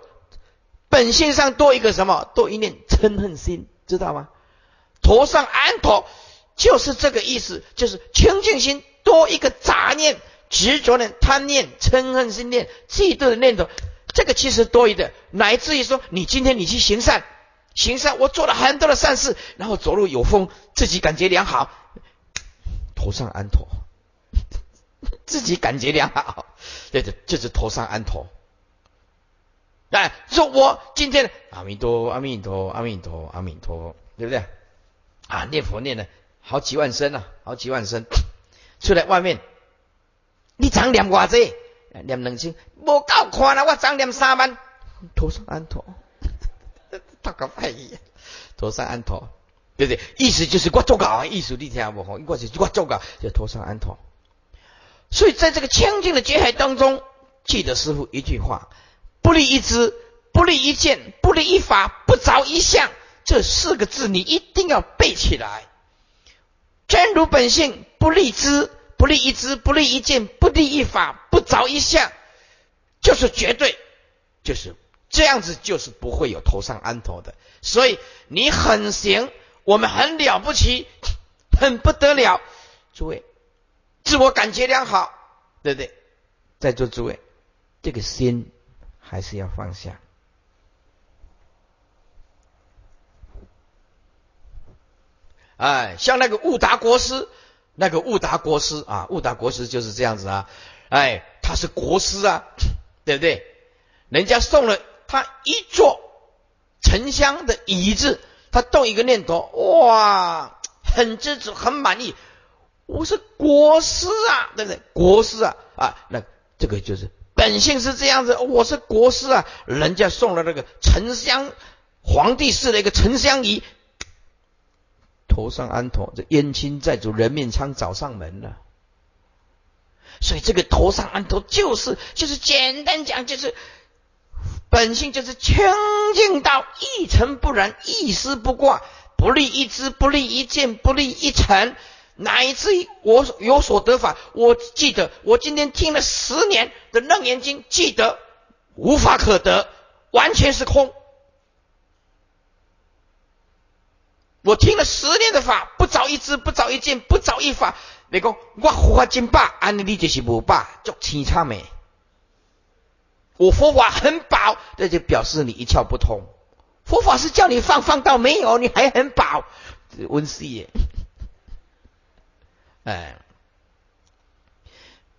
本性上多一个什么？多一念嗔恨心，知道吗？头上安陀就是这个意思，就是清净心多一个杂念、执着念、贪念、嗔恨心念、嫉妒的念头，这个其实多余的，乃至于说你今天你去行善。行善，我做了很多的善事，然后走路有风，自己感觉良好，头上安陀，自己感觉良好，对对，就是头上安陀。哎，说我今天阿弥陀阿弥陀阿弥陀阿弥陀，对不对？啊，念佛念了好几万声啊，好几万声，出来外面，你长念偌济？念两千，无够看啊！我长念三万，头上安头。大个派意，头上安头，对不对？意思就是我做搞意思你听不好，我是我做搞，就头上安头。所以在这个清净的觉海当中，记得师傅一句话：不立一知，不立一见，不立一法，不着一相。这四个字你一定要背起来。真如本性，不立知，不立一知，不立一见，不立一法，不着一相，就是绝对，就是。这样子就是不会有头上安头的，所以你很行，我们很了不起，很不得了。诸位，自我感觉良好，对不对？在座诸位，这个心还是要放下。哎，像那个悟达国师，那个悟达国师啊，悟达国师就是这样子啊，哎，他是国师啊，对不对？人家送了。他一座沉香的椅子，他动一个念头，哇，很知足，很满意。我是国师啊，对不对？国师啊，啊，那这个就是本性是这样子。我是国师啊，人家送了那个沉香皇帝式的一个沉香仪，头上安头，这燕青在主，人面疮找上门了。所以这个头上安头，就是就是简单讲，就是。本性就是清净到一尘不染、一丝不挂，不立一知，不立一见，不立一尘，乃至于我有所得法。我记得我今天听了十年的楞严经，记得无法可得，完全是空。我听了十年的法，不着一知，不着一见，不着一法。你讲我佛法真罢，安尼你就是无罢，足凄惨没？我佛法很饱，这就表示你一窍不通。佛法是叫你放，放到没有，你还很饱，温师爷。哎，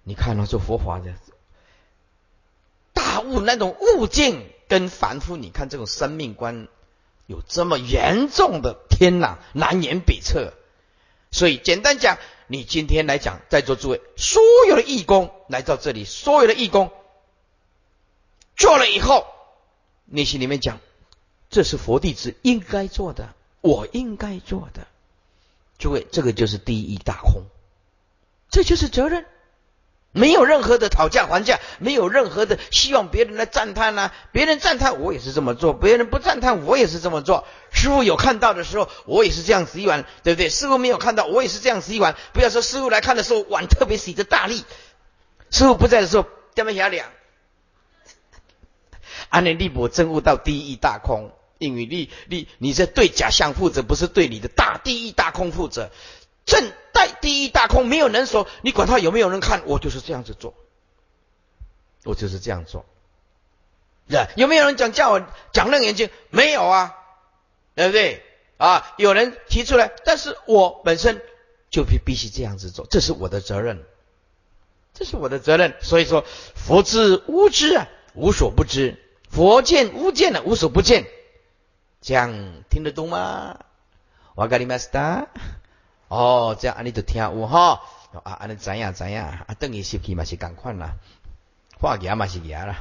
你看到做佛法的大悟那种悟境，跟凡夫，你看这种生命观有这么严重的天壤，南辕北辙。所以简单讲，你今天来讲，在座诸位所有的义工来到这里，所有的义工。做了以后，内心里面讲，这是佛弟子应该做的，我应该做的。诸位，这个就是第一大空，这就是责任，没有任何的讨价还价，没有任何的希望别人来赞叹呐，别人赞叹我也是这么做，别人不赞叹我也是这么做。师傅有看到的时候，我也是这样洗碗，对不对？师傅没有看到，我也是这样洗碗。不要说师傅来看的时候碗特别洗的大力，师傅不在的时候，掉没下两。安尼利伯真悟到第一大空，因为你你你是对假象负责，不是对你的大第一大空负责。正带第一大空，没有人说你管他有没有人看，我就是这样子做，我就是这样做。对，有没有人讲叫我讲楞严经？没有啊，对不对？啊，有人提出来，但是我本身就必必须这样子做，这是我的责任，这是我的责任。所以说，佛知无知啊，无所不知。佛见无见的无所不见，这样听得懂吗？我跟你们说，哦，这样安尼就听有哈，啊，安尼怎样怎样，啊，等于习气嘛是共款啦，化解嘛是解啦。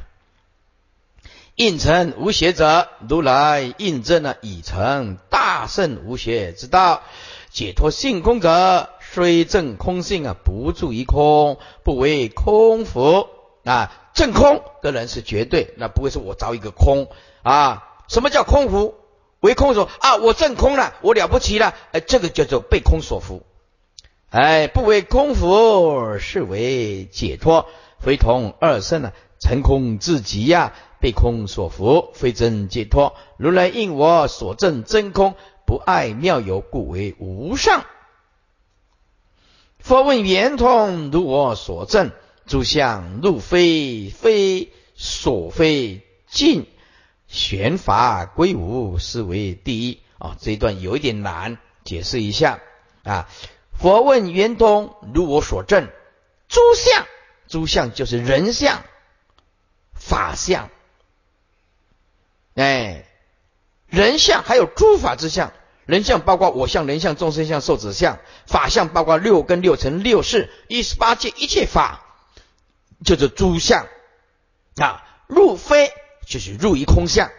应成无邪者，如来印证了已成大圣无邪之道，解脱性空者，虽证空性啊，不住于空，不为空佛啊。正空的人是绝对，那不会是我找一个空啊？什么叫空无？为空所啊，我证空了，我了不起了，哎，这个叫做被空所缚。哎，不为空缚，是为解脱，非同二圣啊，成空至极呀，被空所缚，非真解脱。如来应我所证真空，不爱妙有，故为无上。佛问圆通，如我所证，诸相入非，非所非尽。玄法归无，是为第一啊！这一段有一点难，解释一下啊。佛问圆通，如我所证，诸相，诸相就是人相、法相，哎，人相还有诸法之相。人相包括我相、人相、众生相、寿者相；法相包括六根、六尘、六识、一十八界一切法，就是诸相啊。入非。就是入于空相，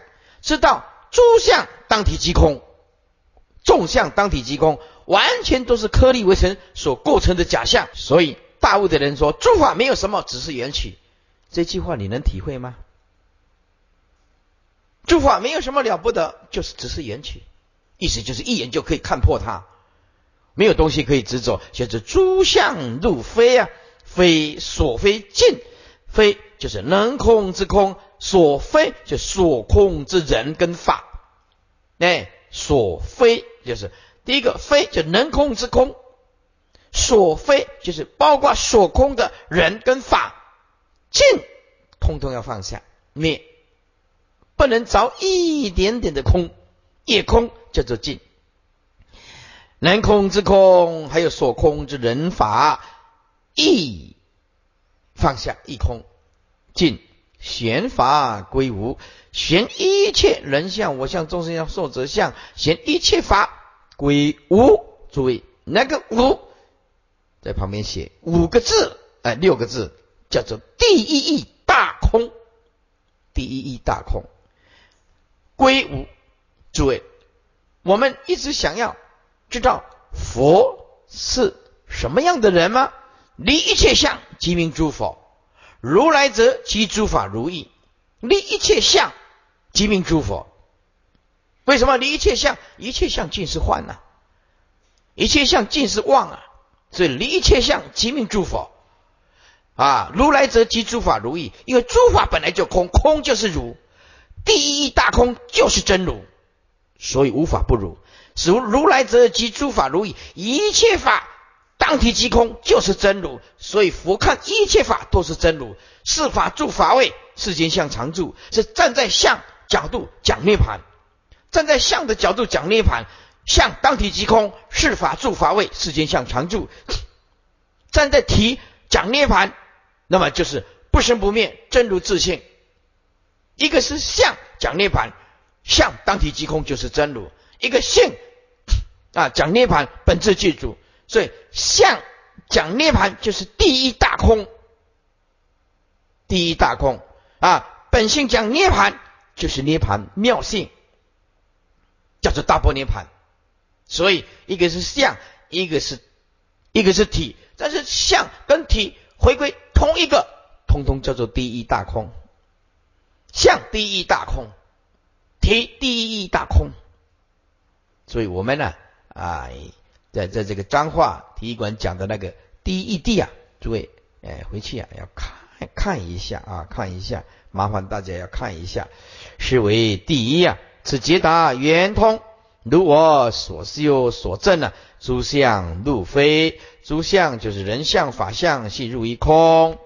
知道诸相当体即空，众相当体即空，完全都是颗粒为尘所构成的假象。所以大悟的人说，诸法没有什么，只是缘起。这句话你能体会吗？诸法没有什么了不得，就是只是缘起，意思就是一眼就可以看破它，没有东西可以执着。写着诸相入非啊，非所非尽，非就是能空之空。所非就所空之人跟法，哎，所非就是第一个非就能空之空，所非就是包括所空的人跟法，尽通通要放下。灭，不能着一点点的空，也空叫做尽，能空之空还有所空之人法，亦放下一空尽。玄法归无，玄一切人相、我相、众生相、寿者相，玄一切法归无。诸位，那个无在旁边写五个字，哎，六个字，叫做第一义大空。第一义大空归无。诸位，我们一直想要知道佛是什么样的人吗？离一切相，即名诸佛。如来则即诸法如意，离一切相，即名诸佛。为什么离一切相？一切相尽是幻呐，一切相尽是妄啊。所以离一切相，即名诸佛。啊，如来则即诸法如意，因为诸法本来就空，空就是如，第一大空就是真如，所以无法不如。如如来则即诸法如意，一切法。当体即空就是真如，所以佛看一切法都是真如。是法住法位，世间相常住，是站在相角度讲涅盘。站在相的角度讲涅盘，相当体即空，是法住法位，世间相常住。站在体讲涅盘，那么就是不生不灭，真如自性。一个是相讲涅盘，相当体即空就是真如；一个性啊讲涅盘，本质具足。所以，相讲涅盘就是第一大空，第一大空啊！本性讲涅盘就是涅盘妙性，叫做大波涅盘。所以，一个是相，一个是一个是体，但是相跟体回归同一个，通通叫做第一大空。相第一大空，体第一大空。所以我们呢，啊。在在这个彰化体育馆讲的那个第一义谛啊，诸位，哎，回去啊要看看一下啊，看一下，麻烦大家要看一下，是为第一啊，此捷达圆通，如我所修所证啊，诸相路非，诸相就是人相法相，系入一空。